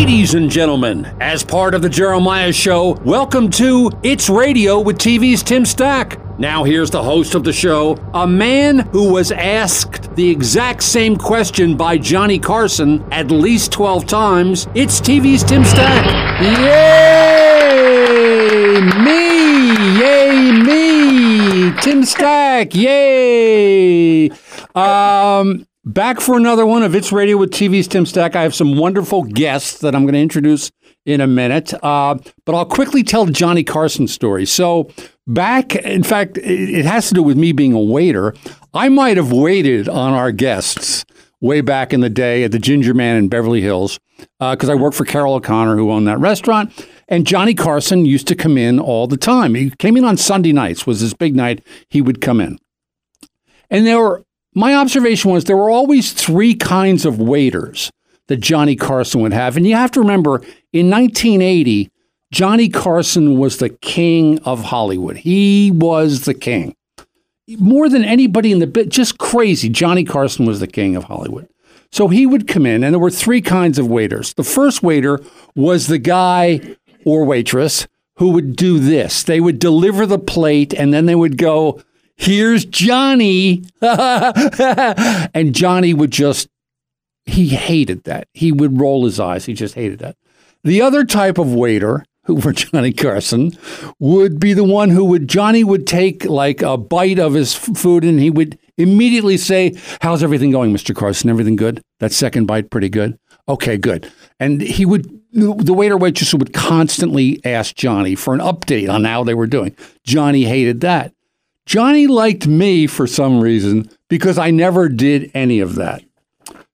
Ladies and gentlemen, as part of the Jeremiah Show, welcome to It's Radio with TV's Tim Stack. Now, here's the host of the show, a man who was asked the exact same question by Johnny Carson at least 12 times. It's TV's Tim Stack. Yay! Me! Yay, me! Tim Stack! Yay! Um, back for another one of It's Radio with TV's Tim Stack. I have some wonderful guests that I'm going to introduce in a minute, uh, but I'll quickly tell the Johnny Carson story. So, back, in fact, it has to do with me being a waiter. I might have waited on our guests way back in the day at the Ginger Man in Beverly Hills because uh, I worked for Carroll O'Connor, who owned that restaurant. And Johnny Carson used to come in all the time. He came in on Sunday nights, was his big night. He would come in. And there were, my observation was there were always three kinds of waiters that Johnny Carson would have. And you have to remember, in 1980, Johnny Carson was the king of Hollywood. He was the king. More than anybody in the bit, just crazy. Johnny Carson was the king of Hollywood. So he would come in, and there were three kinds of waiters. The first waiter was the guy or waitress who would do this. They would deliver the plate and then they would go, Here's Johnny. and Johnny would just, he hated that. He would roll his eyes. He just hated that. The other type of waiter who were Johnny Carson would be the one who would Johnny would take like a bite of his food and he would immediately say, "How's everything going, Mr. Carson? Everything good? That second bite pretty good? Okay, good." And he would the waiter waitress would constantly ask Johnny for an update on how they were doing. Johnny hated that. Johnny liked me for some reason because I never did any of that.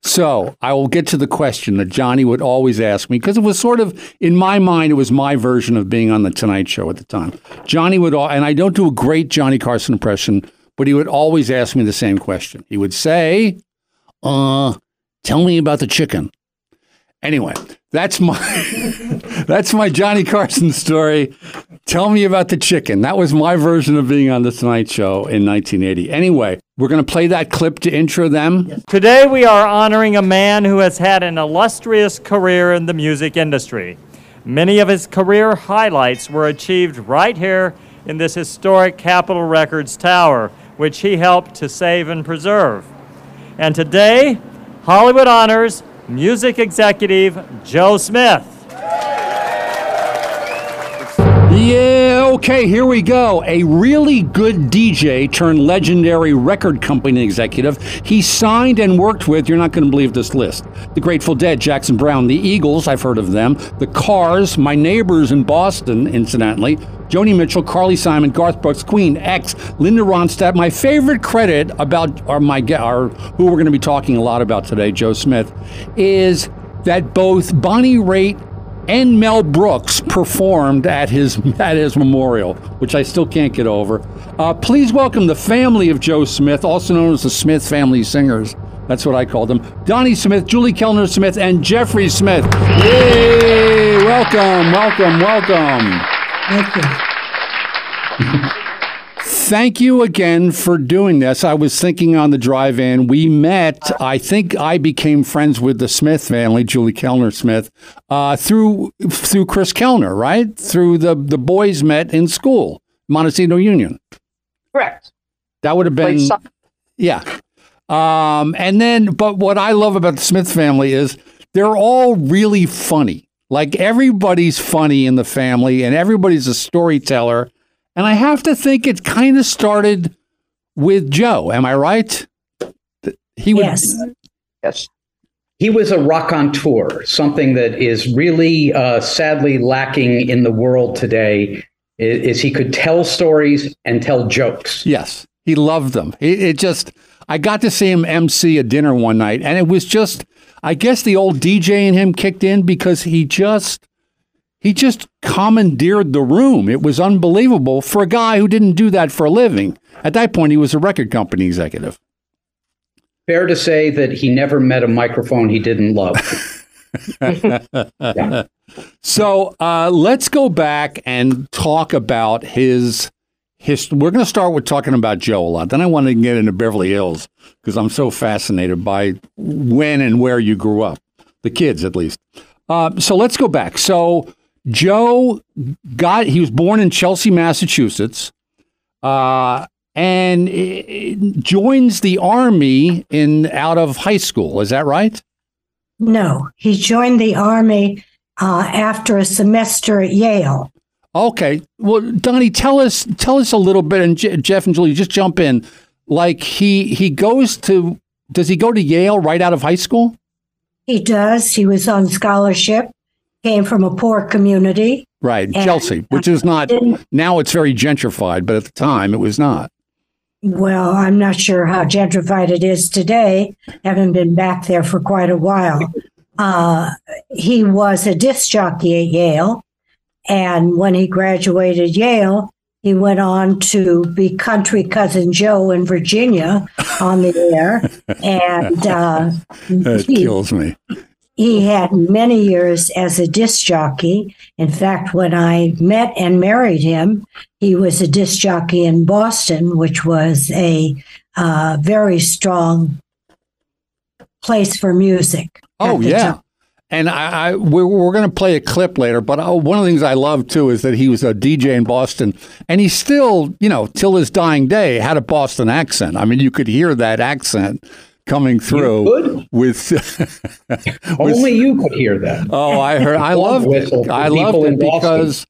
So I will get to the question that Johnny would always ask me because it was sort of, in my mind, it was my version of being on the Tonight Show at the time. Johnny would, and I don't do a great Johnny Carson impression, but he would always ask me the same question. He would say, uh, tell me about the chicken. Anyway, that's my that's my Johnny Carson story. Tell me about the chicken. That was my version of being on the Tonight Show in 1980. Anyway, we're going to play that clip to intro them. Today we are honoring a man who has had an illustrious career in the music industry. Many of his career highlights were achieved right here in this historic Capitol Records Tower, which he helped to save and preserve. And today, Hollywood honors music executive Joe Smith. Yeah, okay, here we go. A really good DJ turned legendary record company executive. He signed and worked with, you're not going to believe this list, the Grateful Dead, Jackson Browne, the Eagles, I've heard of them, the Cars, my neighbors in Boston, incidentally, Joni Mitchell, Carly Simon, Garth Brooks, Queen, X, Linda Ronstadt. My favorite credit about our, my, our, who we're going to be talking a lot about today, Joe Smith, is that both Bonnie Raitt and Mel Brooks performed at his at his memorial, which I still can't get over. Uh, please welcome the family of Joe Smith, also known as the Smith Family Singers. That's what I call them. Donnie Smith, Julie Kellner Smith, and Jeffrey Smith. Yay! Welcome, welcome, welcome. Thank you again for doing this. I was thinking on the drive in, we met, I think I became friends with the Smith family, Julie Kellner Smith, uh, through through Chris Kellner, right? Through the, the boys met in school, Montecito Union. Correct. That would have been, yeah. Um, and then, but what I love about the Smith family is they're all really funny. Like everybody's funny in the family and everybody's a storyteller and I have to think it kind of started with Joe. Am I right? He would, yes. Yes. He was a raconteur, something that is really uh, sadly lacking in the world today. Is, is, he could tell stories and tell jokes. Yes, he loved them. It, it just, I got to see him MC a dinner one night, and it was just, I guess the old DJ in him kicked in because he just he just commandeered the room. It was unbelievable for a guy who didn't do that for a living. At that point, he was a record company executive. Fair to say that he never met a microphone he didn't love. yeah. So uh, let's go back and talk about his history. We're going to start with talking about Joe a lot. Then I want to get into Beverly Hills because I'm so fascinated by when and where you grew up, the kids at least. Uh, so let's go back. So Joe got he was born in Chelsea, Massachusetts, uh, and joins the army in out of high school. Is that right? No, he joined the army uh, after a semester at Yale. Okay. Well, Donnie, tell us tell us a little bit, and J- Jeff and Julie, just jump in. Like he he goes to does he go to Yale right out of high school? He does. He was on scholarship. Came from a poor community. Right, And- Chelsea, which is not now. It's very gentrified, but at the time it was not. Well, I'm not sure how gentrified it is today. Haven't been back there for quite a while. Uh, he was a disc jockey at Yale. And when he graduated Yale, he went on to be country cousin Joe in Virginia on the air. And uh, It he, kills me. He had many years as a disc jockey. In fact, when I met and married him, he was a disc jockey in Boston, which was a uh, very strong place for music. Oh yeah. time. And I, I we're, we're going to play a clip later, but uh, one of the things I love too is that he was a DJ in Boston, and he still, you know, till his dying day, had a Boston accent. I mean, you could hear that accent coming through with. Only you could hear that. oh, I heard. I loved it. I loved it because.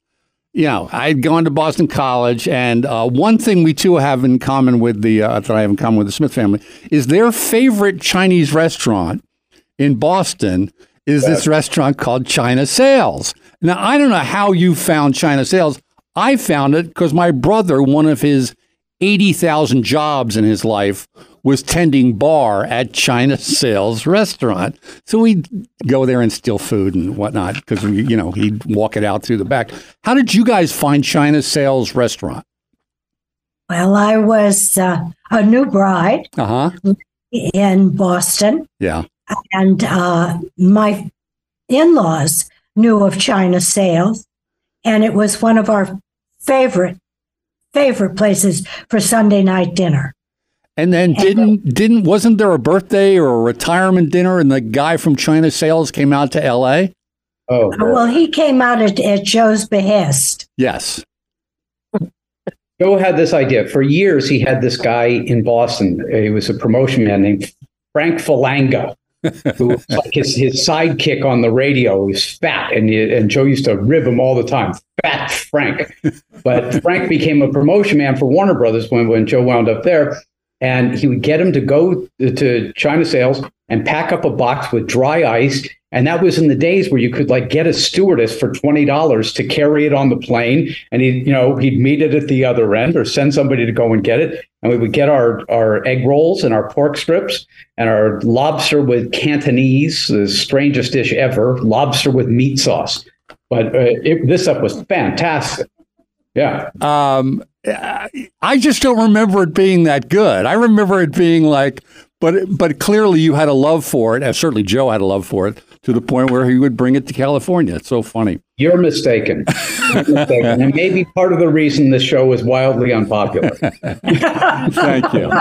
You know, I'd gone to Boston College, and uh, one thing we two have in common with the uh, that I have in common with the Smith family is their favorite Chinese restaurant in Boston is this restaurant called China Sales. Now, I don't know how you found China Sales. I found it because my brother, one of his 80,000 jobs in his life, was tending bar at China Sales restaurant. So we'd go there and steal food and whatnot because, you know, he'd walk it out through the back. How did you guys find China Sales restaurant? Well, I was uh, a new bride Uh huh. in Boston, Yeah. and uh, my in laws knew of China sales, and it was one of our favorite favorite places for Sunday night dinner. And then didn't didn't wasn't there a birthday or a retirement dinner and the guy from China Sales came out to L.A. Oh, uh, Well, he came out at, at Joe's behest. Yes. Joe had this idea. For years, he had this guy in Boston. He was a promotion man named Frank Falanga, who was like his, his sidekick on the radio. He was fat, and, he, and Joe used to rib him all the time. Fat Frank. But Frank became a promotion man for Warner Brothers when, when Joe wound up there. And he would get him to go to China sales and pack up a box with dry ice. And that was in the days where you could like get a stewardess for twenty dollars to carry it on the plane, and he, you know, he'd meet it at the other end or send somebody to go and get it. And we would get our our egg rolls and our pork strips and our lobster with Cantonese, the strangest dish ever, lobster with meat sauce. But uh, it, this stuff was fantastic. Yeah, Um, I just don't remember it being that good. I remember it being like, but but clearly you had a love for it, and certainly Joe had a love for it to the point where he would bring it to California. It's so funny. you're mistaken. You're mistaken. and maybe part of the reason this show is wildly unpopular. Thank you.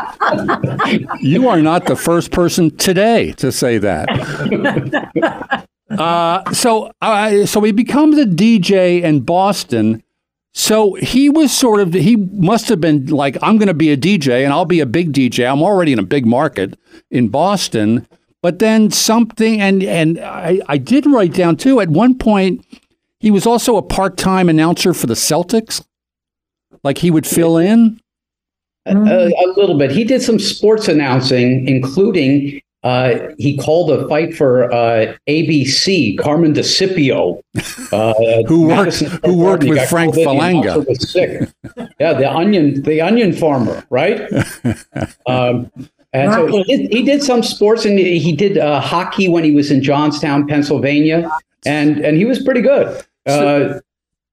you are not the first person today to say that. Uh, so, uh, so he becomes a DJ in Boston. So he was sort of he must have been like I'm going to be a DJ and I'll be a big DJ. I'm already in a big market in Boston. But then something and and I, I did write down too. At one point, he was also a part time announcer for the Celtics. Like he would fill in. a, a little bit. He did some sports announcing, including uh, he called a fight for uh, ABC. Carmen Basilio, uh, Who worked- who worked with Frank called in, the Falanga. was sick. yeah, the onion, the onion farmer, right? Um, and so he did, he did some sports, and he did uh, hockey when he was in Johnstown, Pennsylvania, and and he was pretty good. Uh,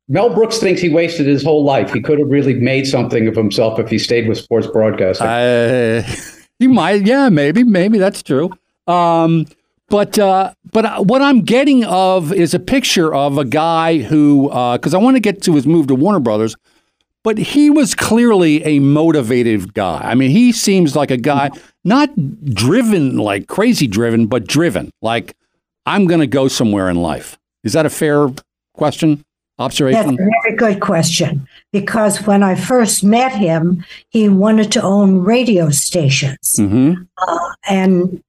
Mel Brooks thinks he wasted his whole life. He could have really made something of himself if he stayed with sports broadcasting. Uh, he might, yeah, maybe, maybe that's true. Um, but uh, but what I'm getting of is a picture of a guy who, because I want to get to his move to Warner Brothers, but he was clearly a motivated guy. I mean, he seems like a guy not driven like crazy driven, but driven. Like I'm going to go somewhere in life. Is that a fair question? That's a very good question. Because when I first met him, he wanted to own radio stations. hmm and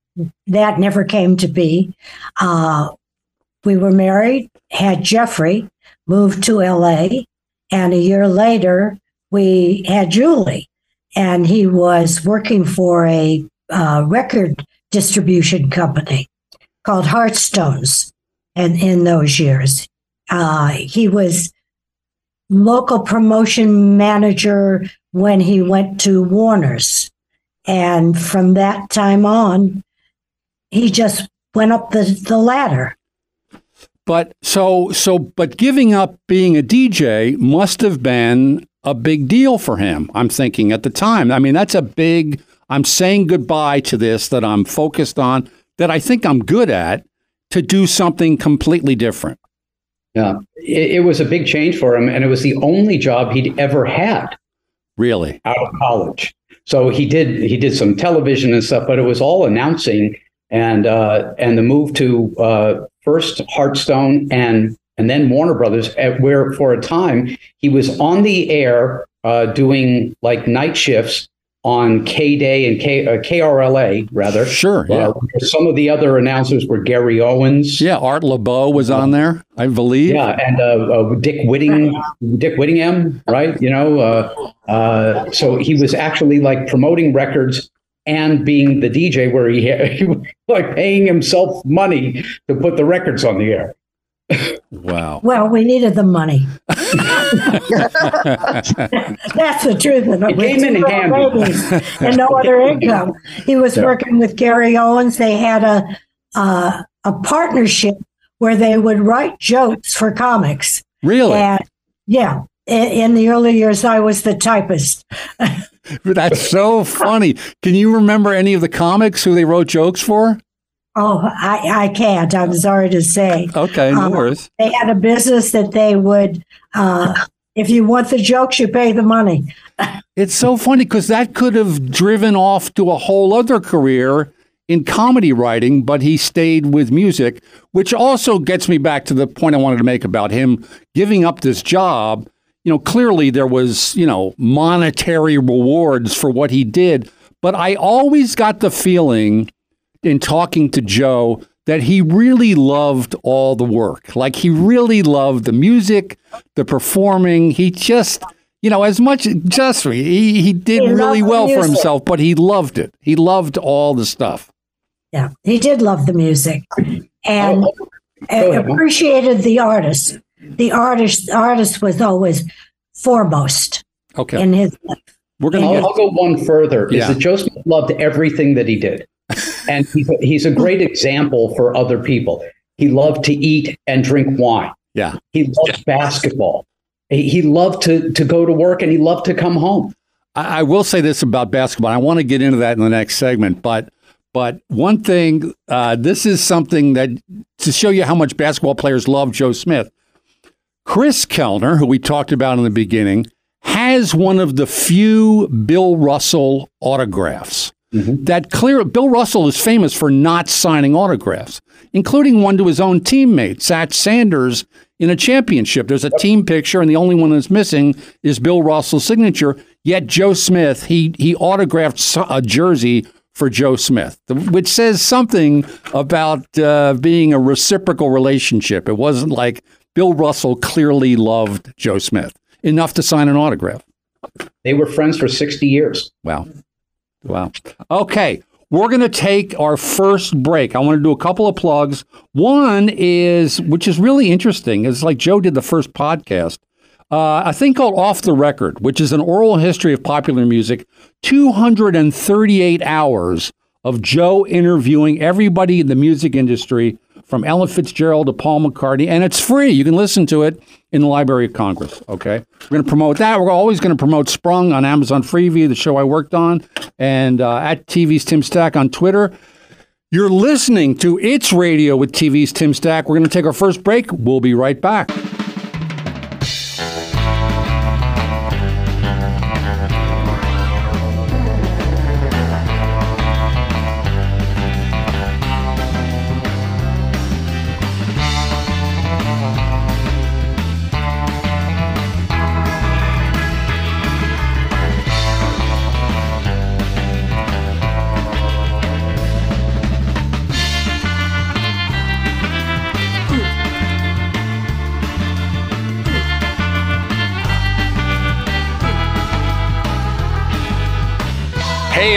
that never came to be. Uh, we were married, had Jeffrey, moved to LA, and a year later we had Julie, and he was working for a uh, record distribution company called Hearthstones, and in those years, uh, he was local promotion manager when he went to Warner's. And from that time on, he just went up the, the ladder. But so so but giving up being a DJ must have been a big deal for him. I'm thinking at the time. I mean, that's a big I'm saying goodbye to this that I'm focused on that I think I'm good at to do something completely different. Yeah, it, it was a big change for him, and it was the only job he'd ever had Really. out of college. So he did he did some television and stuff, but it was all announcing and uh, and the move to uh, first Hearthstone and and then Warner Brothers, at where for a time he was on the air uh, doing like night shifts on K Day and K, uh, KRLA rather. Sure, yeah. Uh, some of the other announcers were Gary Owens. Yeah, Art Laboe was on there, I believe. Yeah, and uh, uh, Dick Whitting, Dick Whittinghill, right? You know, uh, uh, so he was actually like promoting records and being the DJ, where he, he was like paying himself money to put the records on the air. Wow. Well, we needed the money. That's the truth of it. It came in handy. babies and no other income. He was Yeah. working with Gary Owens. They had a uh, a partnership where they would write jokes for comics. Really? And yeah, in, in the early years, I was the typist. That's so funny. Can you remember any of the comics who they wrote jokes for? Oh, I, I can't. I'm sorry to say. Okay, no Um, worries. They had a business that they would, uh, if you want the jokes, you pay the money. It's so funny because that could have driven off to a whole other career in comedy writing, but he stayed with music, which also gets me back to the point I wanted to make about him giving up this job. You know, clearly there was, you know, monetary rewards for what he did, but I always got the feeling in talking to Joe that he really loved all the work. Like he really loved the music, the performing. He just, you know, as much just he he did He really well for himself, but he loved it. He loved all the stuff. Yeah, he did love the music and Oh, oh Go appreciated the artist. The artist artist was always foremost Okay, in his life. we're gonna I'll, I'll go one further. Is that Joe Smith loved everything that he did, and he's a, he's a great example for other people. He loved to eat and drink wine. yeah. He loved basketball. He, he loved to to go to work, and he loved to come home. I, I will say this about basketball. I want to get into that in the next segment, but but one thing, uh, this is something that to show you how much basketball players love Joe Smith. Chris Kellner, who we talked about in the beginning, has one of the few Bill Russell autographs. That clear Bill Russell is famous for not signing autographs, including one to his own teammate, Satch Sanders, in a championship. There's a team picture, and the only one that's missing is Bill Russell's signature. Yet Joe Smith, he he autographed a jersey for Joe Smith, which says something about uh, being a reciprocal relationship. It wasn't like Bill Russell clearly loved Joe Smith enough to sign an autograph. They were friends for sixty years. Wow. Wow. Okay. We're going to take our first break. I want to do a couple of plugs. One is, which is really interesting, is like Joe did the first podcast, uh, a thing called Off the Record, which is an oral history of popular music, 238 hours of Joe interviewing everybody in the music industry from Ella Fitzgerald to Paul McCartney, and it's free. You can listen to it in the Library of Congress. Okay, we're going to promote that. We're always going to promote Sprung on Amazon Freevee, the show I worked on, and uh, at TV's Tim Stack on Twitter. You're listening to It's Radio with TV's Tim Stack. We're going to take our first break. We'll be right back.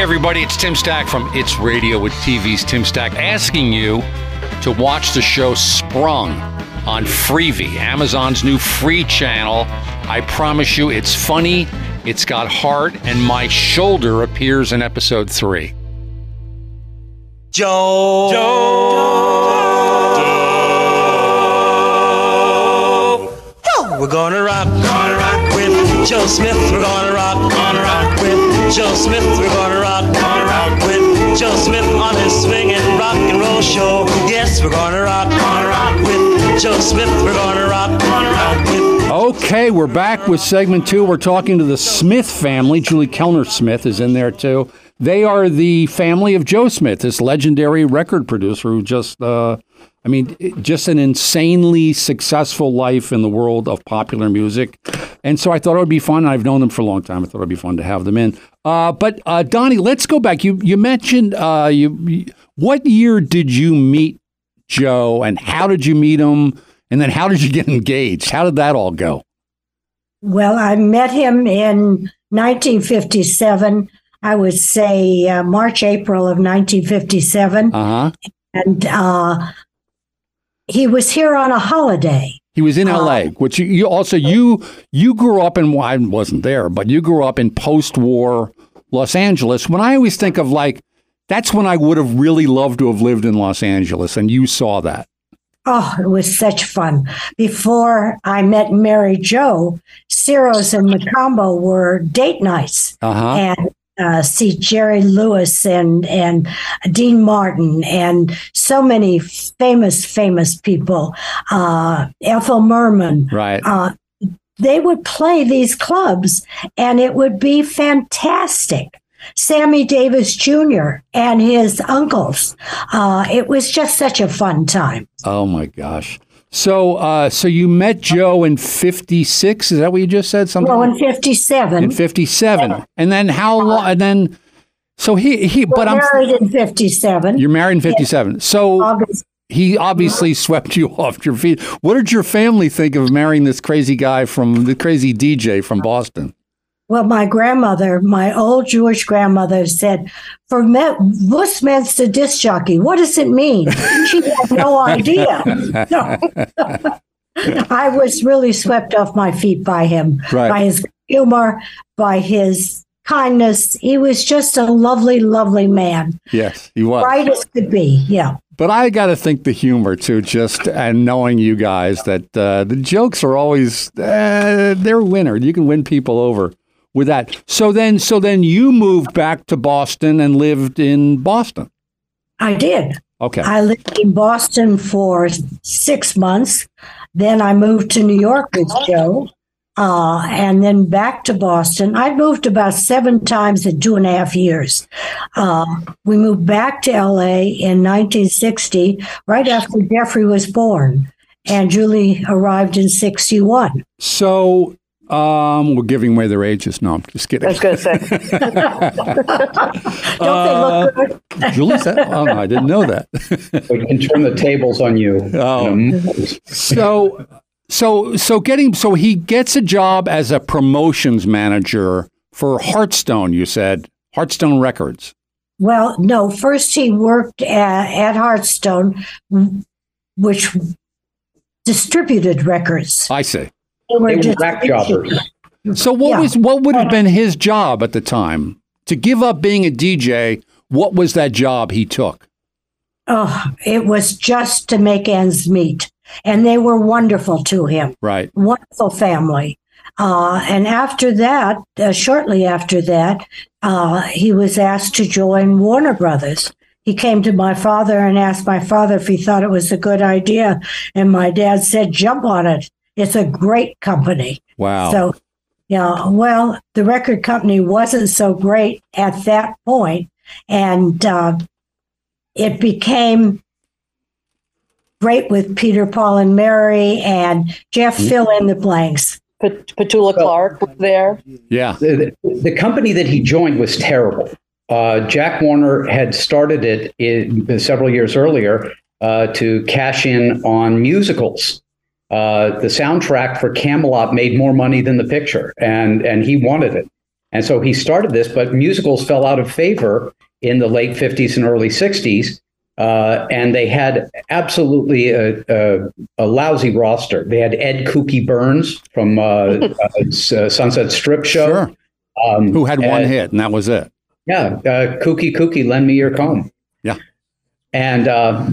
Everybody, it's Tim Stack from It's Radio with TV's Tim Stack asking you to watch the show Sprung on Freevee, Amazon's new free channel. I promise you, it's funny, it's got heart, and my shoulder appears in episode three. Joe. Joe. Oh, we're gonna rock, gonna rock with Joe Smith. We're gonna rock, gonna rock with Joe Smith. We're gonna rock, gonna rock with Joe Smith on his swinging rock and roll show. Yes, we're gonna rock, gonna rock with Joe Smith. We're gonna rock, gonna rock with. Okay, we're back with segment two. We're talking to the Smith family. Julie Kellner Smith is in there too. They are the family of Joe Smith, this legendary record producer who just, uh, I mean, just an insanely successful life in the world of popular music. And so I thought it would be fun. I've known them for a long time. I thought it would be fun to have them in. Uh, but uh, Donnie, let's go back. You you mentioned uh, you. What year did you meet Joe, and how did you meet him? And then how did you get engaged? How did that all go? Well, I met him in 1957. I would say uh, March, April of 1957. Uh huh. And uh, he was here on a holiday. He was in Uh, L.A., which you, you also you you grew up in. Well, I wasn't there, but you grew up in post-war Los Angeles. When I always think of like, that's when I would have really loved to have lived in Los Angeles, and you saw that. Oh, it was such fun. Before I met Mary Jo, Ciro's and Mocambo were date nights. Uh huh. and uh, see Jerry Lewis and and Dean Martin and so many famous famous people. Uh, Ethel Merman. Right. Uh, they would play these clubs, and it would be fantastic. Sammy Davis Jr. and his uncles. Uh, it was just such a fun time. oh my gosh. So, uh, so you met Joe in '56? Is that what you just said? Something Well, in '57, in '57, and then how long? And then, so he he. we're But I'm married in '57. you're married in '57. So August he obviously swept you off your feet. What did your family think of marrying this crazy guy from the crazy DJ from Boston? Well, my grandmother, my old Jewish grandmother said, for me- Westminster disc jockey, what does it mean? She had no idea. No. I was really swept off my feet by him, Right. by his humor, by his kindness. He was just a lovely, lovely man, Yes, he was. bright as could be. Yeah. But I got to think the humor too, just and knowing you guys that uh, the jokes are always uh, they're winner. You can win people over with that. So then, so then you moved back to Boston and lived in Boston. I did. Okay. I lived in Boston for six months. Then I moved to New York with Joe, uh, and then back to Boston. I moved about seven times in two and a half years. Uh, we moved back to LA in 1960, right after Jeffrey was born, and Julie arrived in 61. So um, we're giving away their ages. No, I'm just kidding. I was going to say. Don't they look good? Julie said, "Oh no, I didn't know that." We can turn the tables on you. Um, so so so getting so he gets a job as a promotions manager for Hearthstone. You said Hearthstone Records. Well, no. First, he worked at, at Hearthstone, which distributed records. I see. They they were just- rack jobbers. So what Yeah. was what would have been his job at the time to give up being a DJ? What was that job he took? Oh, it was just to make ends meet. And they were wonderful to him. Right. Wonderful family. Uh, and after that, uh, shortly after that, uh, he was asked to join Warner Brothers. He came to my father and asked my father if he thought it was a good idea. And my dad said, jump on it. It's a great company. Wow. So, yeah, well, the record company wasn't so great at that uh, and uh, it became great with Peter, Paul, and Mary, and Jeff. Fill in the blanks. Pat- Petula Clark was there. Yeah. the, the company that he joined was terrible. Uh, Jack Warner had started it in, several years earlier uh, to cash in on musicals. Uh, the soundtrack for Camelot made more money than the picture, and and he wanted it, and so he started this. But musicals fell out of favor in the late '50s and early '60s, uh, and they had absolutely a, a, a, lousy roster. They had Ed Kooky Byrnes from uh, uh, Sunset Strip Show, Sure. um, Who had one and- hit, and that was it. yeah, uh, Kooky Kooky, lend me your comb. Yeah. and uh,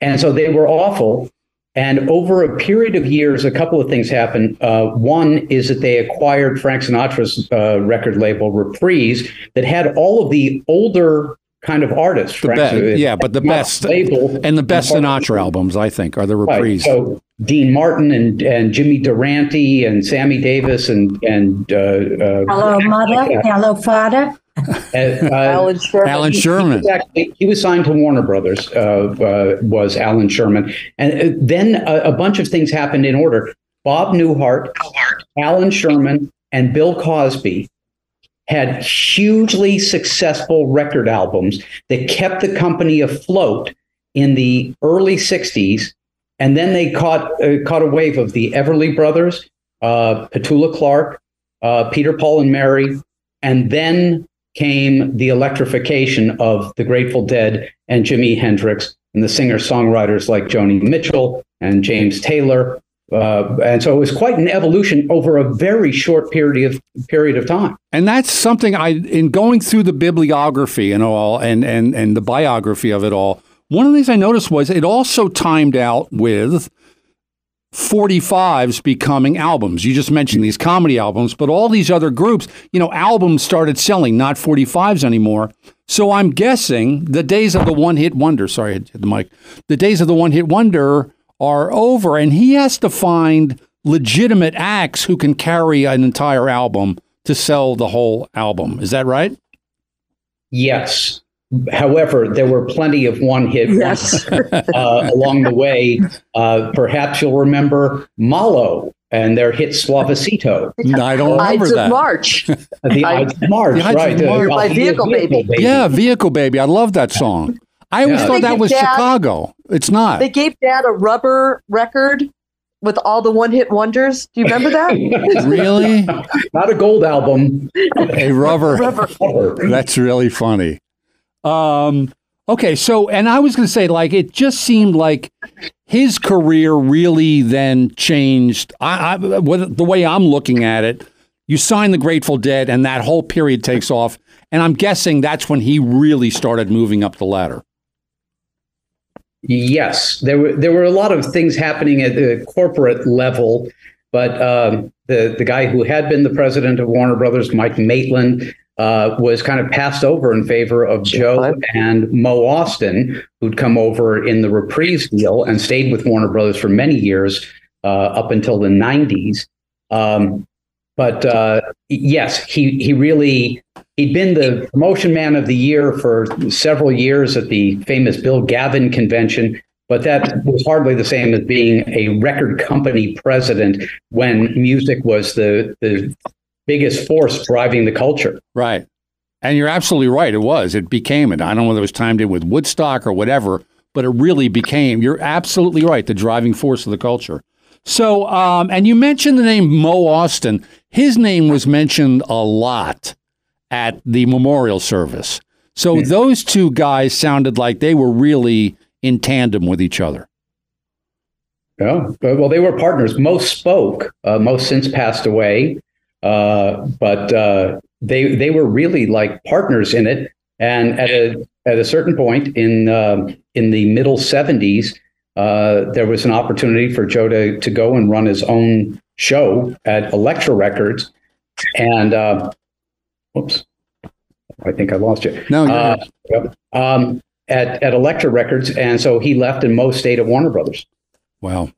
and so they were awful. And over a period of years, a couple of things happened. Uh, one is that they acquired Frank Sinatra's uh, record label, Reprise, that had all of the older kind of artists. The Frank- best, yeah, but the best label and the best Mark- Sinatra albums, I think, are the Right. reprise. So Dean Martin and, and Jimmy Durante and Sammy Davis and and uh, uh, Hello, mother. Hello, father. Uh, uh, Allan Sherman. Allan he- Sherman. He was, actually, he was signed to Warner Brothers. Uh, uh, was Allan Sherman, and uh, then a, a bunch of things happened in order. Bob Newhart, Allan Sherman, and Bill Cosby had hugely successful record albums that kept the company afloat in the early '60s, and then they caught uh, caught a wave of the Everly Brothers, uh, Petula Clark, uh, Peter, Paul, and Mary, and then came the electrification of the Grateful Dead and Jimi Hendrix and the singer songwriters like Joni Mitchell and James Taylor. Uh, and so it was quite an evolution over a very short period of period of time. And that's something I, in going through the bibliography and all, and and and the biography of it all, one of the things I noticed was it also timed out with 45s becoming albums. You just mentioned these comedy albums, but all these other groups, you know, albums started selling, not 45s anymore. So I'm guessing the days of the one hit wonder, sorry, I hit the mic, the days of the one hit wonder are over, and he has to find legitimate acts who can carry an entire album to sell the whole album. Is that right? Yes. However, there were plenty of one hit Yes. uh, along the way. Uh, perhaps you'll remember Malo and their hit Suavecito. I don't remember Ides of that. March. The I- Ides of March, The Ides of right? March. Uh, By the Vehicle Baby. Yeah, Vehicle Baby. I love that song. I always Yeah. thought that was Dad- Chicago. It's not. They gave Dad a rubber record with all the one hit wonders. Do you remember that? really? Not a gold album. A rubber. rubber. That's really funny. Um, okay, so and I was going to say, like, it just seemed like his career really then changed. I, I the way I'm looking at it, you sign the Grateful Dead, and that whole period takes off, and I'm guessing that's when he really started moving up the ladder. Yes, there were there were a lot of things happening at the corporate level, but um, the the guy who had been the president of Warner Brothers, Mike Maitland, uh, was kind of passed over in favor of Joe and Mo Ostin, who'd come over in the Reprise deal and stayed with Warner Brothers for many years uh, up until the '90s. Um, but uh, yes, he he really he'd been the promotion man of the year for several years at the famous Bill Gavin convention. But that was hardly the same as being a record company president when music was the the biggest force driving the culture. Right. And you're absolutely right. It was. It became it. I don't know whether it was timed in with Woodstock or whatever, but it really became. You're absolutely right. The driving force of the culture. So, um, and you mentioned the name Mo Ostin. His name was mentioned a lot at the memorial service. So those two guys sounded like they were really in tandem with each other. Yeah. Well, they were partners. Most spoke. Uh, most since passed away, uh, but uh, they they were really like partners in it. And at a at a certain point in um in the middle seventies, uh, there was an opportunity for Joe to to go and run his own show at Elektra Records, and uh, whoops, I think I lost you. No, you're Uh, um, at at Elektra Records, and so he left, and Mo stayed at Warner Brothers. Wow.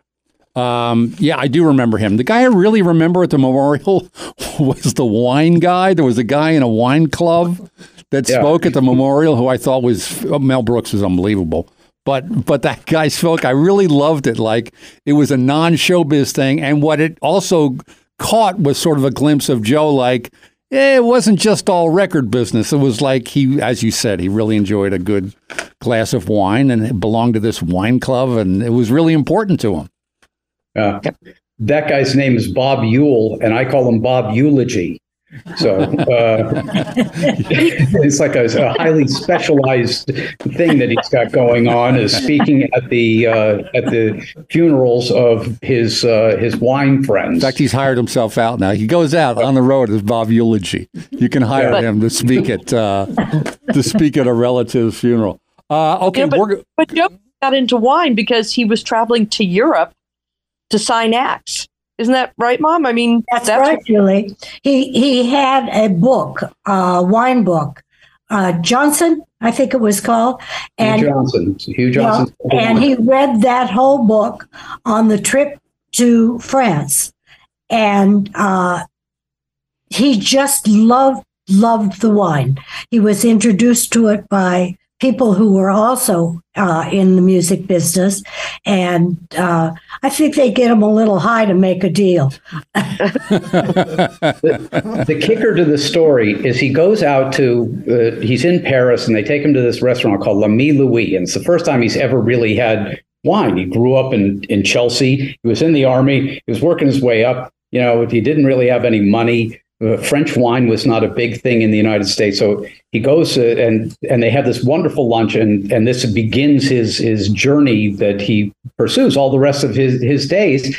Um, yeah, I do remember him. The guy I really remember at the memorial was the wine guy. There was a guy in a wine club that Yeah. spoke at the memorial who I thought was oh, Mel Brooks was unbelievable. but but that guy spoke. I really loved it. Like it was a non showbiz thing, and what it also caught was sort of a glimpse of Joe. Like eh, it wasn't just all record business. It was like he, as you said, he really enjoyed a good glass of wine and it belonged to this wine club, and it was really important to him. Uh, that guy's name is Bob Yule, and I call him Bob Eulogy. So uh, it's like a, a, highly specialized thing that he's got going on. Is speaking at the uh, at the funerals of his uh, his wine friends. In fact, he's hired himself out now. He goes out on the road as Bob Eulogy. You can hire But- him to speak at uh, to speak at a relative's funeral. Uh, okay, Yeah, but, we're but Joe got into wine because he was traveling to Europe to sign acts. Isn't that right, Mom? I mean, That's, right, Julie. He he had a book, a wine book, uh, Johnson, I think it was called, Hugh and Johnson. Hugh yeah, Johnson. and he read that whole book on the trip to France, and uh, he just loved loved the wine. He was introduced to it by people who were also uh, in the music business, and uh, I think they get him a little high to make a deal. the kicker to the story is he goes out to uh, he's in Paris and they take him to this restaurant called La L'Ami Louis and it's the first time he's ever really had wine. He grew up in in Chelsea. He was in the army. He was working his way up. You know, he didn't really have any money. Uh, French wine was not a big thing in the United States, so he goes uh, and and they have this wonderful lunch, and and this begins his his journey that he pursues all the rest of his his days.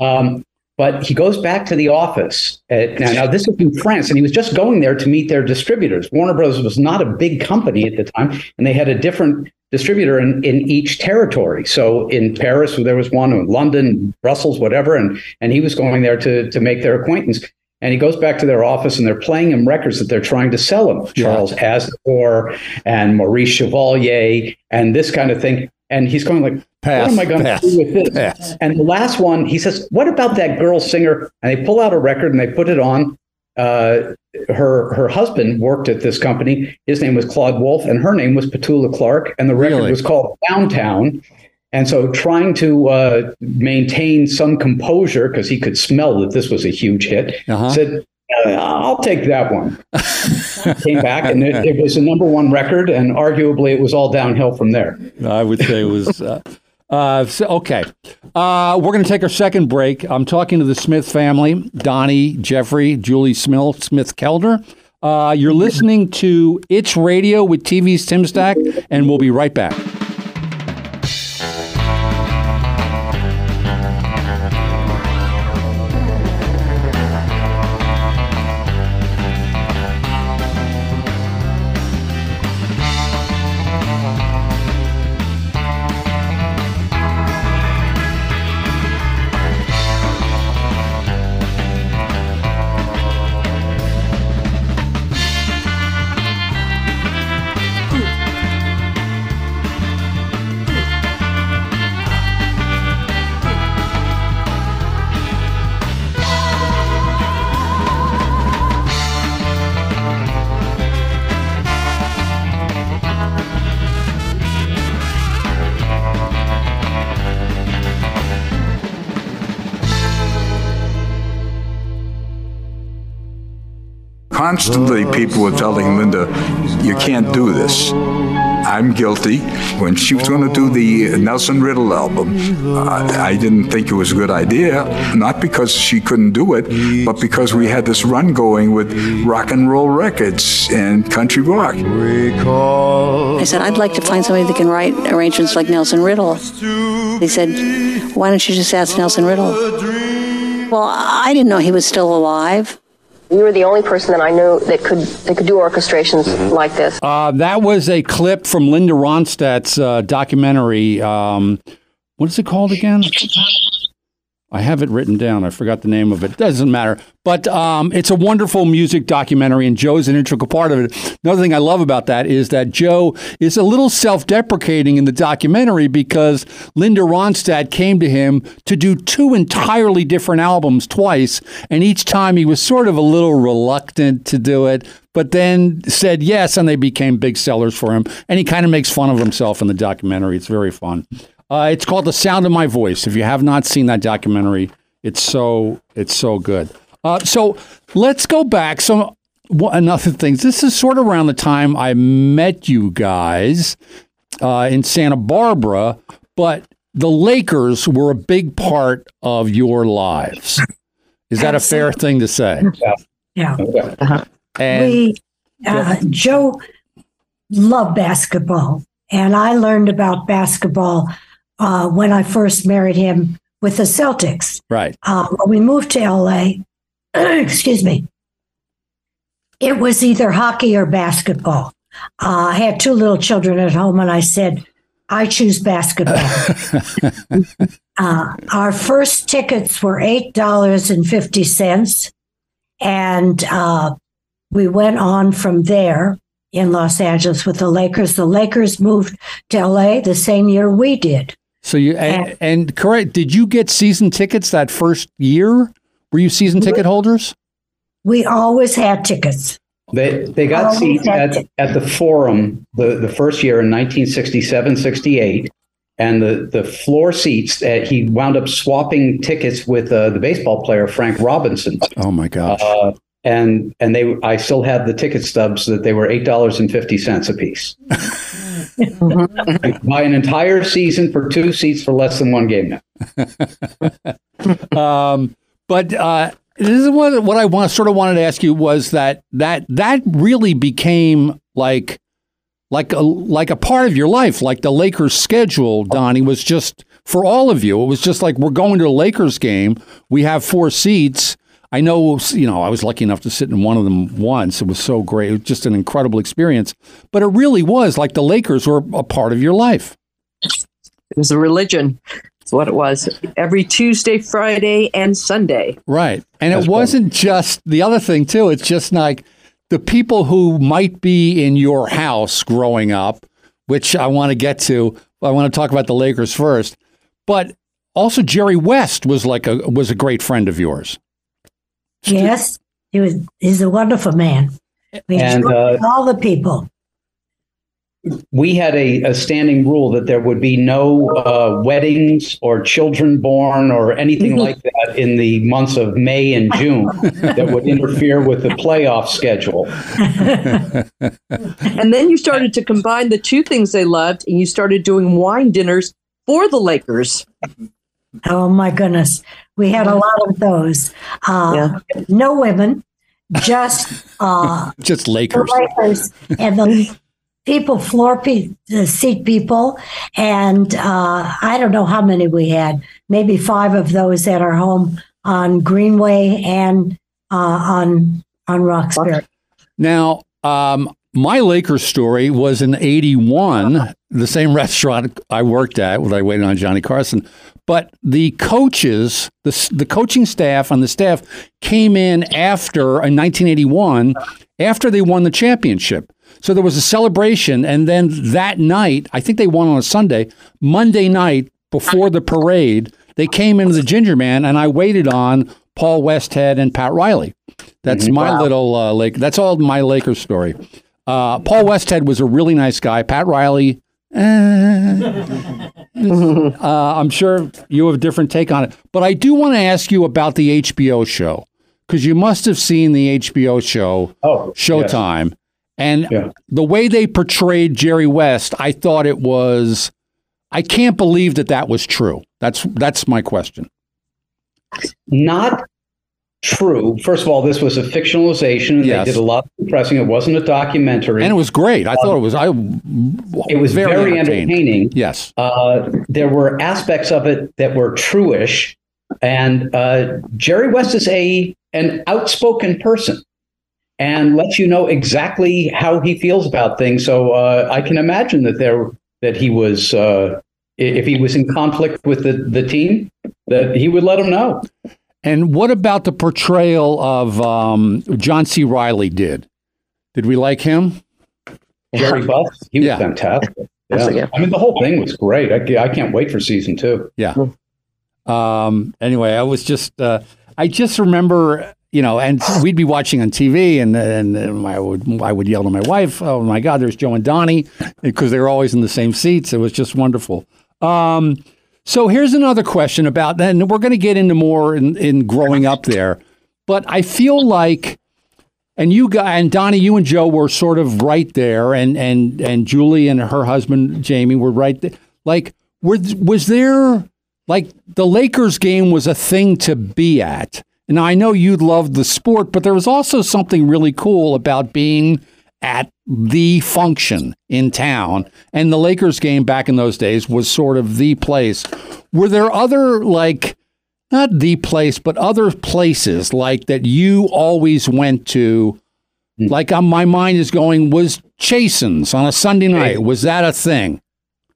Um, but he goes back to the office. At, now, now, this is in France, and he was just going there to meet their distributors. Warner Brothers was not a big company at the time, and they had a different distributor in, in each territory. So in Paris, there was one, in London, Brussels, whatever, and and he was going there to to make their acquaintance. And he goes back to their office, and they're playing him records that they're trying to sell him. Yeah. Charles Aznavour and Maurice Chevalier and this kind of thing. And he's going like, Pass, what am I going to do with this? pass. And the last one, he says, "What about that girl singer?" And they pull out a record and they put it on. Uh, her her husband worked at this company. His name was Claude Wolff, and her name was Petula Clark. And the record Really? was called Downtown. And so, trying to uh, maintain some composure because he could smell that this was a huge hit, Uh-huh. said, uh, "I'll take that one." Came back, and it, it was a number one record, and arguably, it was all downhill from there. I would say it was. Uh, uh, so, okay. Uh, we're going to take our second break. I'm talking to the Smith family Donnie, Jeffrey, Julie Smith, Smith Kellner. Uh, you're listening to It's Radio with TV's Tim Stack, and we'll be right back. Constantly, people were telling Linda, you can't do this. I'm guilty. When she was going to do the Nelson Riddle album, I, I didn't think it was a good idea, not because she couldn't do it, but because we had this run going with rock and roll records and country rock. I said, I'd like to find somebody that can write arrangements like Nelson Riddle. They said, why don't you just ask Nelson Riddle? Well, I didn't know he was still alive. You were the only person that I knew that could that could do orchestrations like this. Uh, that was a clip from Linda Ronstadt's uh, documentary. Um, what is it called again? I have it written down. I forgot the name of it. Doesn't matter. But um, it's a wonderful music documentary, and Joe's an integral part of it. Another thing I love about that is that Joe is a little self deprecating in the documentary because Linda Ronstadt came to him to do two entirely different albums twice, and each time he was sort of a little reluctant to do it. but then said yes, and they became big sellers for him. And he kind of makes fun of himself in the documentary. It's very fun. Uh, it's called The Sound of My Voice. If you have not seen that documentary, it's so it's so good. Uh, so let's go back. So one- another thing. This is sort of around the time I met you guys uh, in Santa Barbara, but the Lakers were a big part of your lives. Is that a fair thing to say? Yeah. Yeah. And we uh, Joe loved basketball, and I learned about basketball uh, when I first married him with the Celtics. right, Uh, when we moved to LA, excuse me, it was either hockey or basketball. Uh, I had two little children at home, and I said, I choose basketball. uh, our first tickets were $8.50, and uh, we went on from there in Los Angeles with the Lakers. The Lakers moved to LA the same year we did. So you and, and correct. Did you get season tickets that first year? Were you season ticket holders? We always had tickets. They they got seats okay. at, at the Forum the, the first year in 1967, 68. And the, the floor seats, uh, he wound up swapping tickets with uh, the baseball player, Frank Robinson. Oh my gosh! Uh, and and they I still have the ticket stubs that they were $8.50 a piece. Buy an entire season for two seats for less than one game now. um, but uh, this is what what I want sort of wanted to ask you was that that that really became like like a like a part of your life. Like the Lakers schedule, Donnie was just for all of you. It was just like we're going to a Lakers game. We have four seats. I know, you know, I was lucky enough to sit in one of them once. It was so great. It was just an incredible experience. But it really was like the Lakers were a part of your life. It was a religion. That's what it was. Every Tuesday, Friday, and Sunday. Right. And That's it wasn't just the other thing, too. It's just like the people who might be in your house growing up, which I want to get to. I want to talk about the Lakers first. But also Jerry West was like a was a great friend of yours. Yes, he was. He's a wonderful man. We And, uh, all the people. we had a, a standing rule that there would be no uh, weddings or children born or anything like that in the months of May and June that would interfere with the playoff schedule. And then you started to combine the two things they loved, and you started doing wine dinners for the Lakers. Oh my goodness, we had a lot of those. Uh, No women, just uh, Just the Lakers. Lakers and the people, floor pe- the seat people, and uh, I don't know how many we had. Maybe five of those at our home on Greenway and uh, on on Roxbury. Now, um, my Lakers story was in 81, the same restaurant I worked at when I waited on Johnny Carson. But the coaches, the, the coaching staff and the staff came in after, in 1981, after they won the championship. So there was a celebration. And then that night, I think they won on a Sunday, Monday night before the parade, they came into the Ginger Man and I waited on Paul Westhead and Pat Riley. That's my little uh, Lake. That's all my Lakers story. Uh, Paul Westhead was a really nice guy. Pat Riley, eh, uh, I'm sure you have a different take on it. But I do want to ask you about the HBO show because you must have seen the HBO show Oh, Showtime. And Yeah. the way they portrayed Jerry West, I thought it was. I can't believe that that was true. That's that's my question. Not true. First of all, this was a fictionalization. Yes. They did a lot of pressing. It wasn't a documentary. And it was great. I thought it was. I. It was very, entertaining. Yes. Uh, there were aspects of it that were truish, and uh, Jerry West is a an outspoken person and lets you know exactly how he feels about things. So uh, I can imagine that there that he was uh, if he was in conflict with the the team, that he would let them know. And what about the portrayal of um, John C. Reilly? Did did we like him? Jerry Buss, he was Yeah. fantastic. Yeah. yeah. I mean, the whole thing was great. I, I can't wait for season two. Yeah. Um, anyway, I was just, uh, I just remember, you know, and we'd be watching on TV, and and I would I would yell to my wife, "Oh my God, there's Joe and Donnie," because they were always in the same seats. It was just wonderful. Um, so here's another question about, that, and we're going to get into more in, in growing up there, but I feel like, and you guys, and Donnie, you and Joe were sort of right there, and and and Julie and her husband Jamie were right there. Like, was was there like the Lakers game was a thing to be at? Now I know you loved the sport, but there was also something really cool about being at the function in town. And the Lakers game back in those days was sort of the place. Were there other, like, not the place, but other places like that you always went to? Like, um, my mind is going, was Chasen's on a Sunday night? Was that a thing?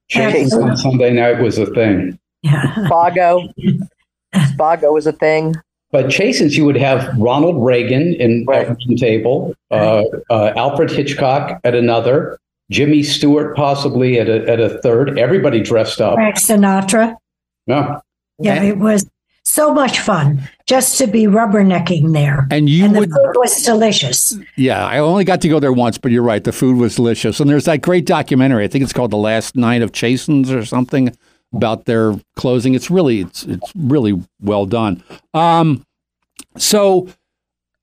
Chase on Sunday night was a thing. Yeah. Spago. Spago was a thing. But Chasen's, you would have Ronald Reagan in Right. at one table, uh, uh, Alfred Hitchcock at another, Jimmy Stewart possibly at a, at a third. Everybody dressed up. Frank Sinatra. Yeah. Yeah, it was so much fun just to be rubbernecking there. And you and the would, food was delicious. yeah, I only got to go there once, but you're right. The food was delicious. And there's that great documentary. I think it's called The Last Night of Chasen's or something about their closing. It's really, it's, it's really well done. Um, so,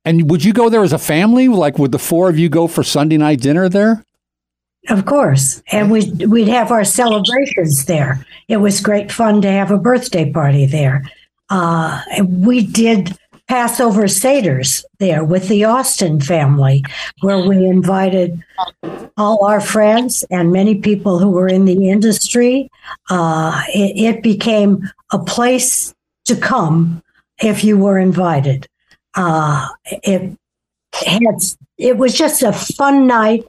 and would you go there as a family? Like, would the four of you go for Sunday night dinner there? Of course. And we'd, we'd have our celebrations there. It was great fun to have a birthday party there. Uh, we did Passover Seder's there with the Ostin family, where we invited all our friends and many people who were in the industry. Uh, it, it became a place to come if you were invited. Uh, it had, it was just a fun night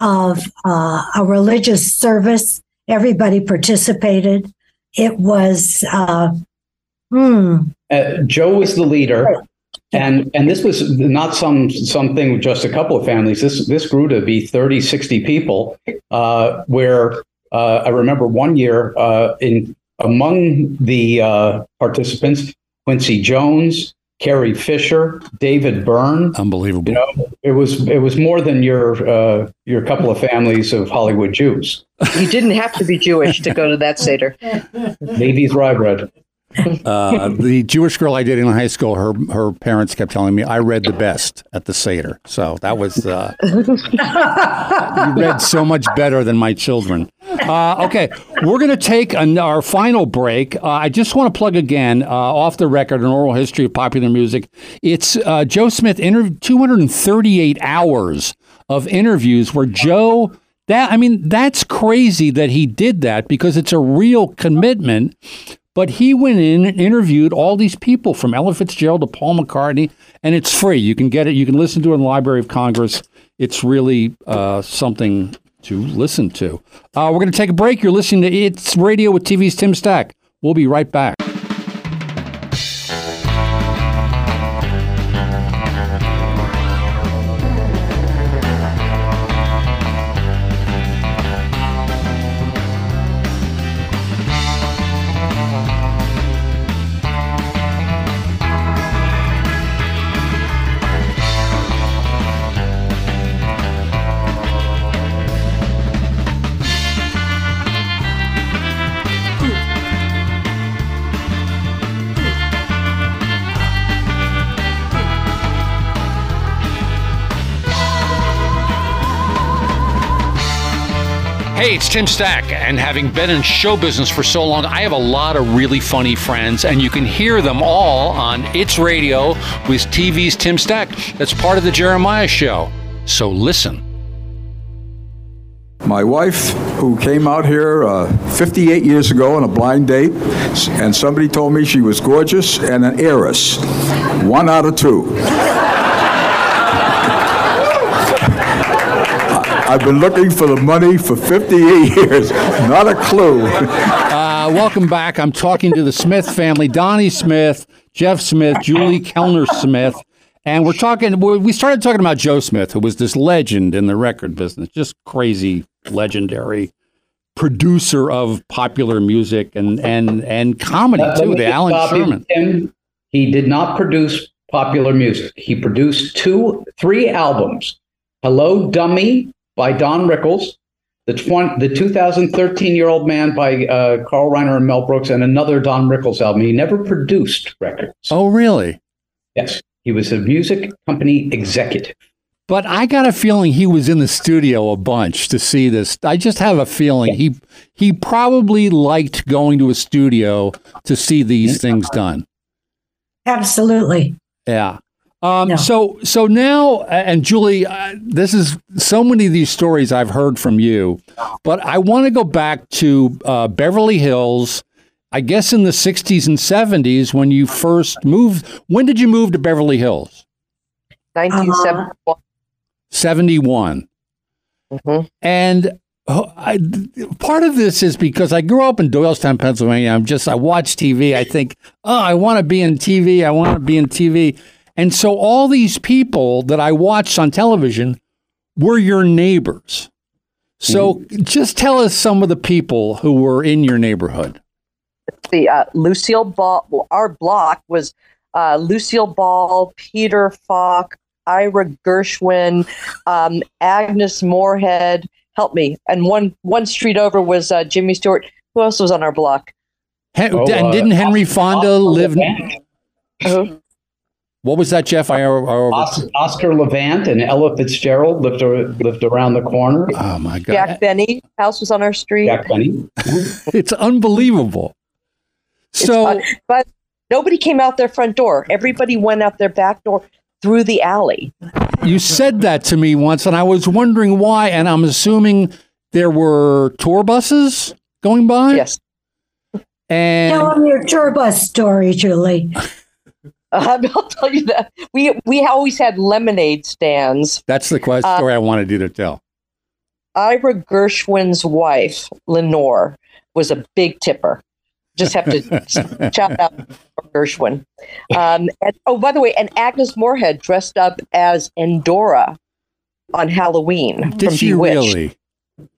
of uh, a religious service. Everybody participated. It was, hmm, Uh, Joe was the leader. And and this was not some something with just a couple of families. This this grew to be 30, 60 people. Uh, where uh, I remember one year uh, in among the uh, participants, Quincy Jones, Carrie Fisher, David Byrne. Unbelievable. You know, it was it was more than your uh, your couple of families of Hollywood Jews. You didn't have to be Jewish to go to that Seder. Levy's rye bread. Uh, the Jewish girl I dated in high school, her her parents kept telling me I read the best at the Seder. So that was uh, you read so much better than my children. Uh, okay, we're going to take an, our final break. Uh, I just want to plug again, uh, off the record, an oral history of popular music. It's uh, Joe Smith inter- 238 hours of interviews where Joe. That I mean, that's crazy that he did that because it's a real commitment. But he went in and interviewed all these people from Ella Fitzgerald to Paul McCartney, and it's free. You can get it. You can listen to it in the Library of Congress. It's really uh, something to listen to. Uh, we're going to take a break. You're listening to It's Radio with TV's Tim Stack. We'll be right back. Tim Stack, and having been in show business for so long, I have a lot of really funny friends, and you can hear them all on It's Radio with TV's Tim Stack. That's part of the Jeremiah Show. So listen. My wife, who came out here uh, 58 years ago on a blind date, and somebody told me she was gorgeous and an heiress. One out of two. I've been looking for the money for 58 years. Not a clue. Uh, welcome back. I'm talking to the Smith family Donnie Smith, Jeff Smith, Julie Kellner Smith. And we're talking, we we started talking about Joe Smith, who was this legend in the record business, just crazy, legendary producer of popular music and, and, and comedy, Let too, the Allan stop Sherman. Tim. He did not produce popular music. He produced two, three albums Hello, Dummy by Don Rickles, the, 20, the 2013 year old man by uh, Carl Reiner and Mel Brooks, and another Don Rickles album. He never produced records. Oh, really? Yes. He was a music company executive. But I got a feeling he was in the studio a bunch to see this. I just have a feeling he he probably liked going to a studio to see these things done. Absolutely. Yeah. Um, No. So so now, and Julie, uh, this is so many of these stories I've heard from you, but I want to go back to uh, Beverly Hills. I guess in the '60s and '70s when you first moved. When did you move to Beverly Hills? 1971. 71. And uh, I, part of this is because I grew up in Doylestown, Pennsylvania. I'm just, I watch TV. I think, oh, I want to be in TV. I want to be in TV. And so all these people that I watched on television were your neighbors. So just tell us some of the people who were in your neighborhood. the uh, Lucille Ball. Our block was uh, Lucille Ball, Peter Falk, Ira Gershwin, um, Agnes Moorehead. Help me. And one one street over was uh, Jimmy Stewart. Who else was on our block? Hen- Oh, and uh, didn't Henry Fonda Oscar live? Levant. Who? What was that, Jeff? I, I, I Os- Oscar Levant and Ella Fitzgerald lived ar- lived around the corner. oh my God. Jack Benny house was on our street. Jack Benny. It's unbelievable. It's So, fun. but nobody came out their front door. Everybody went out their back door through the alley. You said that to me once, and I was wondering why. And I'm assuming there were tour buses going by. Yes. And Tell them your tour bus story, Julie. Uh, I'll tell you that we we always had lemonade stands. that's the Uh, story I wanted you to tell. Ira Gershwin's wife, Lenore, was a big tipper. Just have to shout out Gershwin. Um, and, oh, by the way, and Agnes Moorehead dressed up as Endora on Halloween Did she Bewitched. really?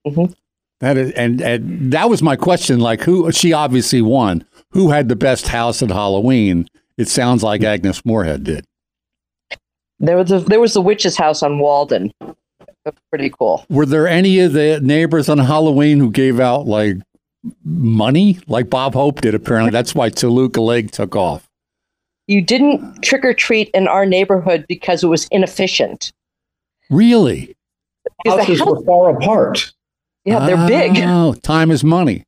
Mhm. That is, and and that was my question. Like, who? She obviously won. Who had the best house at Halloween? It sounds like Agnes Moorehead did. There was a, there was the witch's house on Walden. That's pretty cool. Were there any of the neighbors on Halloween who gave out like money, like Bob Hope did? Apparently, that's why Toluca Lake took off. You didn't trick or treat in our neighborhood because it was inefficient. Really? Houses house- were far apart. yeah, they're big. Oh, time is money.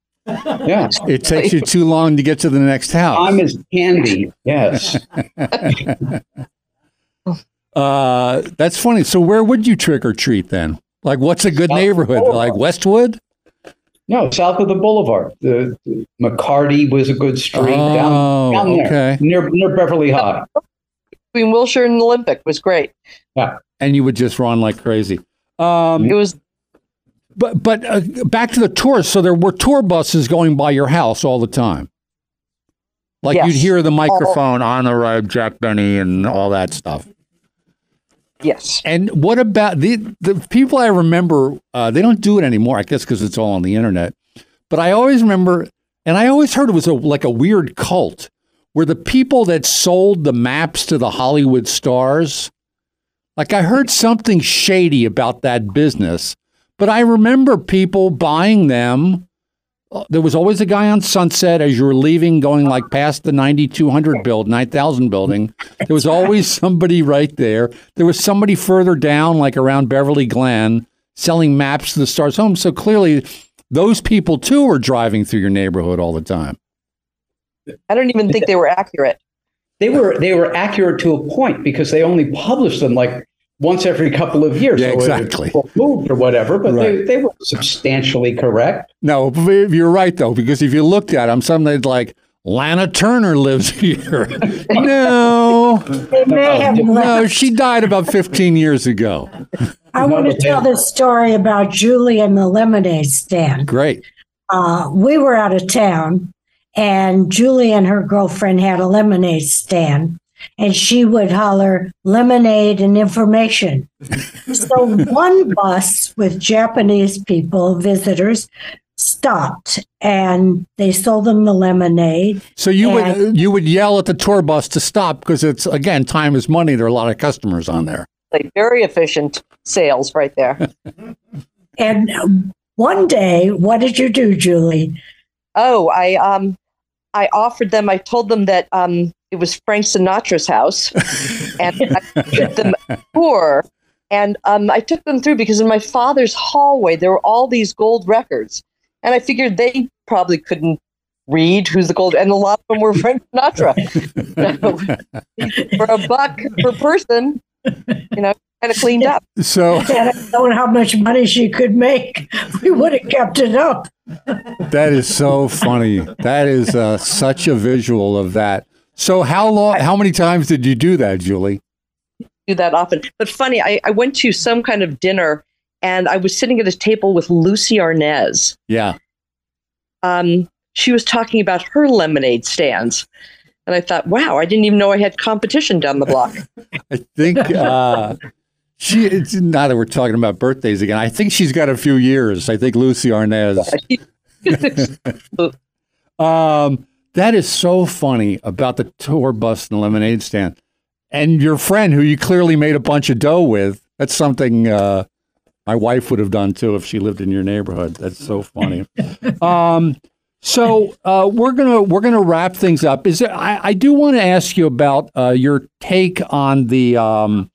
Yeah. It takes you too long to get to the next house. Time is candy. Yes. Uh, that's funny. So where would you trick or treat then? Like, what's a good South neighborhood? Boulevard. Like Westwood? No, south of the boulevard. The, the McCarty was a good street Oh, down, down there okay. near near Beverly High. Between Wilshire and Olympic was great. Yeah. And you would just run like crazy. Um, It was but but uh, back to the tourists. So there were tour buses going by your house all the time. Like Yes. you'd hear the microphone on the road, Jack Benny, and all that stuff. yes. And what about the the people I remember? Uh, they don't do it anymore, I guess, because it's all on the internet. But I always remember, and I always heard it was a, like a weird cult, where the people that sold the maps to the Hollywood stars, like I heard something shady about that business. But I remember people buying them. Uh, There was always a guy on Sunset as you were leaving, going like past the 9200 build, 9000 building. There was always somebody right there. There was somebody further down, like around Beverly Glen, selling maps to the Stars Home. So clearly, those people too were driving through your neighborhood all the time. I don't even think they were accurate. They were they were accurate to a point because they only published them like once every couple of years. Yeah, exactly. people moved or whatever, but they, Right. they were substantially correct. No, you're right though, because if you looked at them, somebody's like Lana Turner lives here. no, They may have no, she died about 15 years ago. I want to tell this story about Julie and the lemonade stand. Great. uh, we were out of town, and Julie and her girlfriend had a lemonade stand, and she would holler lemonade and information. so one bus with Japanese people, visitors, stopped and they sold them the lemonade. So you And- would you would yell at the tour bus to stop because it's again time is money. There are a lot of customers on there. Like very efficient sales right there. And one day, what did you do, Julie? Oh, I um, I offered them. I told them that um, it was Frank Sinatra's house, and I took them a tour. And um, I took them through because in my father's hallway there were all these gold records, and I figured they probably couldn't read who's the gold, and a lot of them were Frank Sinatra. So, for a buck per person, you know, kind of cleaned up. So And I don't know how much money she could make. We would have kept it up. that is so funny. That is uh, such a visual of that. So how long? How many times did you do that, Julie? do that often. But funny, I, I went to some kind of dinner and I was sitting at a table with Lucie Arnaz. Yeah. Um, she was talking about her lemonade stands. And I thought, wow, I didn't even know I had competition down the block. I think uh, she. It's, now that we're talking about birthdays again, I think she's got a few years. I think Lucie Arnaz. Um, that is so funny about the tour bus and lemonade stand, and your friend who you clearly made a bunch of dough with. That's something uh, my wife would have done too if she lived in your neighborhood. That's so funny. um, so uh, we're gonna we're gonna wrap things up. Is there, I, I do want to ask you about uh, your take on the um,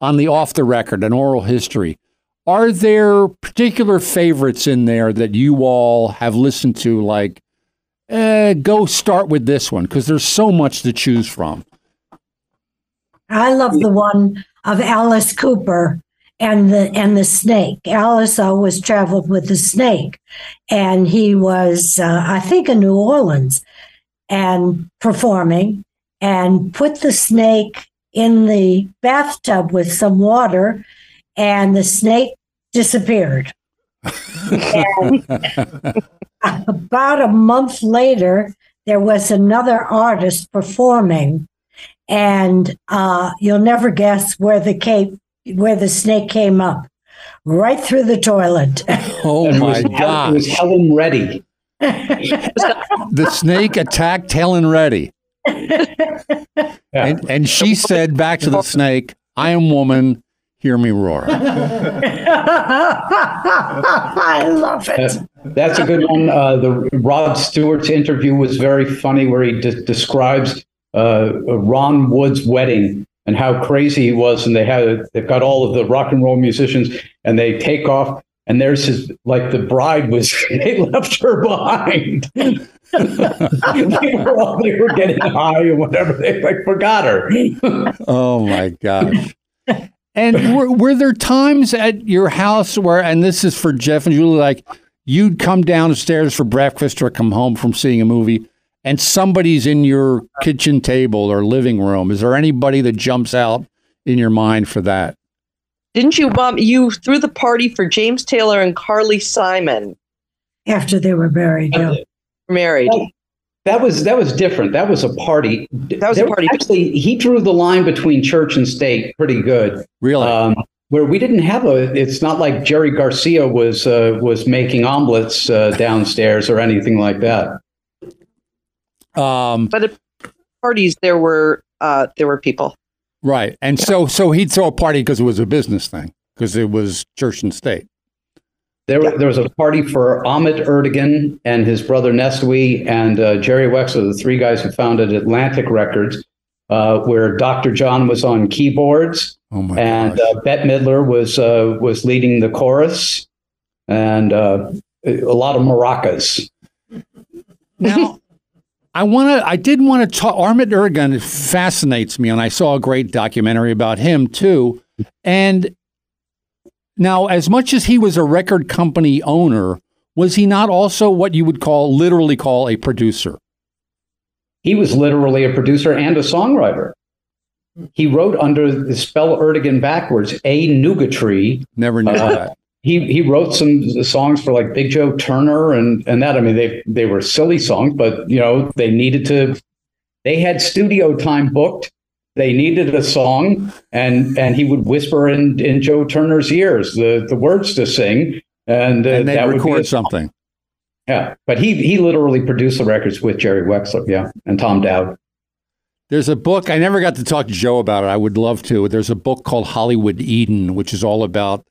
on the off the record and oral history. Are there particular favorites in there that you all have listened to? Like, eh, go start with this one because there's so much to choose from. I love the one of Alice Cooper and the and the snake. Alice always traveled with the snake, and he was, uh, I think, in New Orleans, and performing, and put the snake in the bathtub with some water, and the snake disappeared. And about a month later, there was another artist performing, and uh, you'll never guess where the cape, where the snake came up, right through the toilet. Oh my God! It was! Helen Reddy. The snake attacked Helen Reddy, Yeah. and, and she said back to the snake, "I am woman. Hear me roar." I love it. That- that's a good one. Uh, the Rod Stewart's interview was very funny, where he de- describes uh, Ron Wood's wedding and how crazy he was, and they had they've got all of the rock and roll musicians, and they take off, and there's his like the bride was they left her behind. they, were all, they were getting high and whatever. They like forgot her. Oh my gosh. And were, were there times at your house where, and this is for Jeff and Julie, like you'd come downstairs for breakfast or come home from seeing a movie and somebody's in your kitchen table or living room? Is there anybody that jumps out in your mind for that? Didn't you, um, you threw the party for James Taylor and Carly Simon After they were married, yeah. married? That was that was different. That was a party. That was a There- party. Actually, he drew the line between church and state pretty good. Really? Um, where we didn't have a, it's not like Jerry Garcia was uh, was making omelets uh, downstairs or anything like that. um, But at parties, there were uh, there were people. right. And so, so he'd throw a party because it was a business thing, because it was church and state. There, there was a party for Ahmet Ertegun and his brother Nesuhi and uh, Jerry Wexler, the three guys who founded Atlantic Records, uh, where Dr. John was on keyboards Oh my and uh, Bette Midler was uh, was leading the chorus, and uh, a lot of maracas. Now, I want to. I did want to talk. Ahmet Ertegun fascinates me, and I saw a great documentary about him too. And now, as much as he was a record company owner, was he not also what you would call, literally call, a producer? He was literally a producer and a songwriter. He wrote under the spell Ertegun backwards, A. Nugetre. Never knew Uh, that. He he wrote some songs for like Big Joe Turner and and that. I mean, they they were silly songs, but you know they needed to. They had studio time booked. They needed a song, and and he would whisper in in Joe Turner's ears the the words to sing, and, uh, And that record something. Yeah, but he he literally produced the records with Jerry Wexler, yeah, and Tom Dowd. There's a book I never got to talk to Joe about it. I would love to. There's a book called Hollywood Eden, which is all about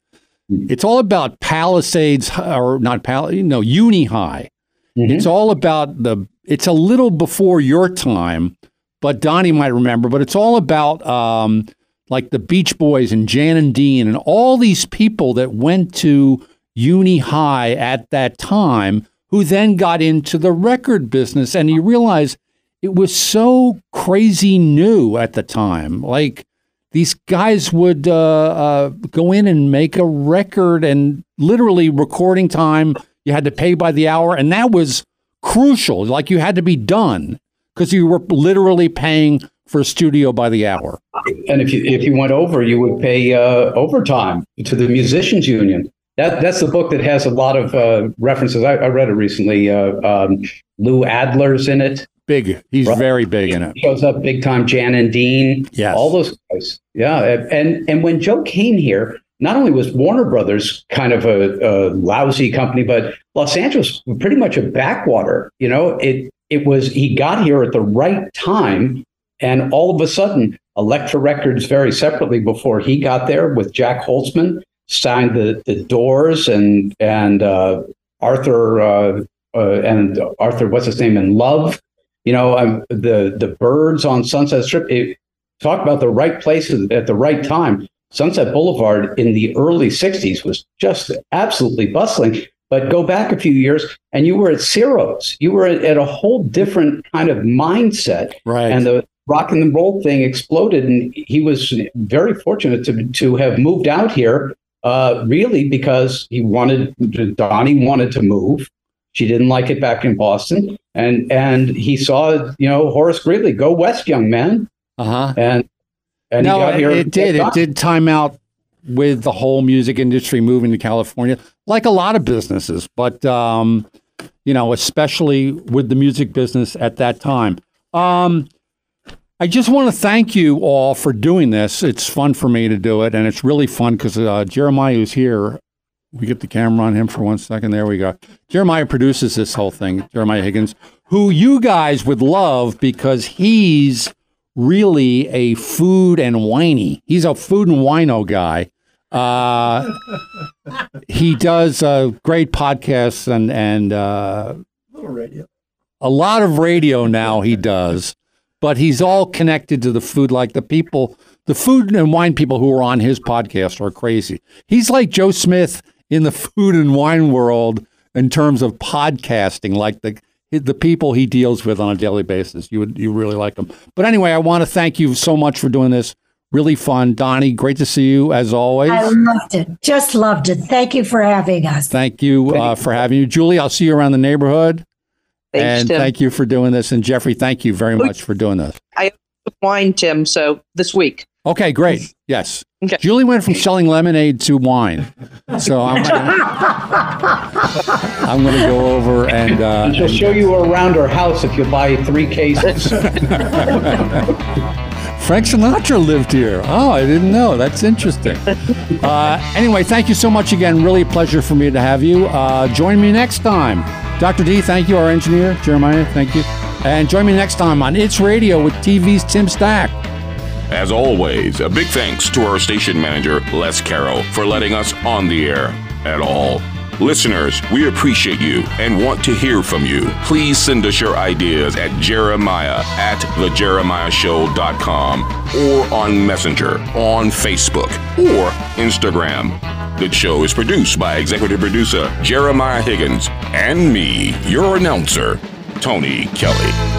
it's all about Palisades or not Pal, you know, Uni High. Mm-hmm. It's all about the. It's a little before your time, but Donnie might remember. But it's all about um, like the Beach Boys and Jan and Dean and all these people that went to Uni High at that time, who then got into the record business, and you realize it was so crazy new at the time. Like these guys would uh, uh, go in and make a record, and literally recording time you had to pay by the hour, and that was crucial. Like you had to be done because you were literally paying for a studio by the hour. And if you if you went over, you would pay uh, overtime to the musicians union. That that's the book that has a lot of uh, references. I, I read it recently. Uh, um, Lou Adler's in it. Big. He's right. very big in it. Shows up big time. Jan and Dean. Yes. All those guys. Yeah. And and when Joe came here, not only was Warner Brothers kind of a, a lousy company, but Los Angeles was pretty much a backwater. You know, it it was he got here at the right time, and all of a sudden, Elektra Records very separately before he got there with Jac Holzman signed the the Doors and and uh, Arthur uh, uh, and Arthur what's his name in Love. You know, um, the the Byrds on Sunset Strip. It, talk about the right places at the right time. Sunset Boulevard in the early 60s was just absolutely bustling. But go back a few years and you were at Ciro's. You were at, a whole different kind of mindset. Right. And the rock and roll thing exploded. And he was very fortunate to, to have moved out here, uh, really because he wanted, Donnie wanted to move. She didn't like it back in Boston. And and he saw, you know, Horace Greeley, go west, young man. Uh-huh. And and no, he got here. it did. It did time out with the whole music industry moving to California, like a lot of businesses, but um, you know, especially with the music business at that time. Um, I just want to thank you all for doing this. It's fun for me to do it, and it's really fun because uh, Jeremiah is here. We get the camera on him for one second. There we go. Jeremiah produces this whole thing. Jeremiah Higgins, who you guys would love because he's really a food and whiny. He's a food and wino guy. Uh, he does uh, great podcasts and and uh, radio. a lot of radio now. He does, but he's all connected to the food. Like the people, the food and wine people who are on his podcast are crazy. He's like Joe Smith in the food and wine world in terms of podcasting. Like the the people he deals with on a daily basis. You would you really like them. But anyway, I want to thank you so much for doing this. Really fun, Donnie. Great to see you as always. I loved it. Just loved it. Thank you for having us. Thank you uh, for having you, Julie. I'll see you around the neighborhood. Thanks, and Tim. thank you for doing this. And Jeffrey, thank you very much for doing this. I wine, Tim. So this week. Okay, great. Yes. Okay. Julie went from selling lemonade to wine. So I'm gonna, I'm gonna go over and uh, she'll and- show you around her house if you buy three cases. Frank Sinatra lived here. Oh, I didn't know. That's interesting. Uh, anyway, thank you so much again. Really a pleasure for me to have you. Uh, join me next time. Dr. D, thank you. Our engineer, Jeremiah, thank you. And join me next time on It's Radio with TV's Tim Stack. As always, a big thanks to our station manager, Les Carroll, for letting us on the air at all. Listeners, we appreciate you and want to hear from you. Please send us your ideas at jeremiah at thejeremiahshow.com or on Messenger, on Facebook, or Instagram. The show is produced by executive producer Jeremiah Higgins and me, your announcer, Tony Kelly.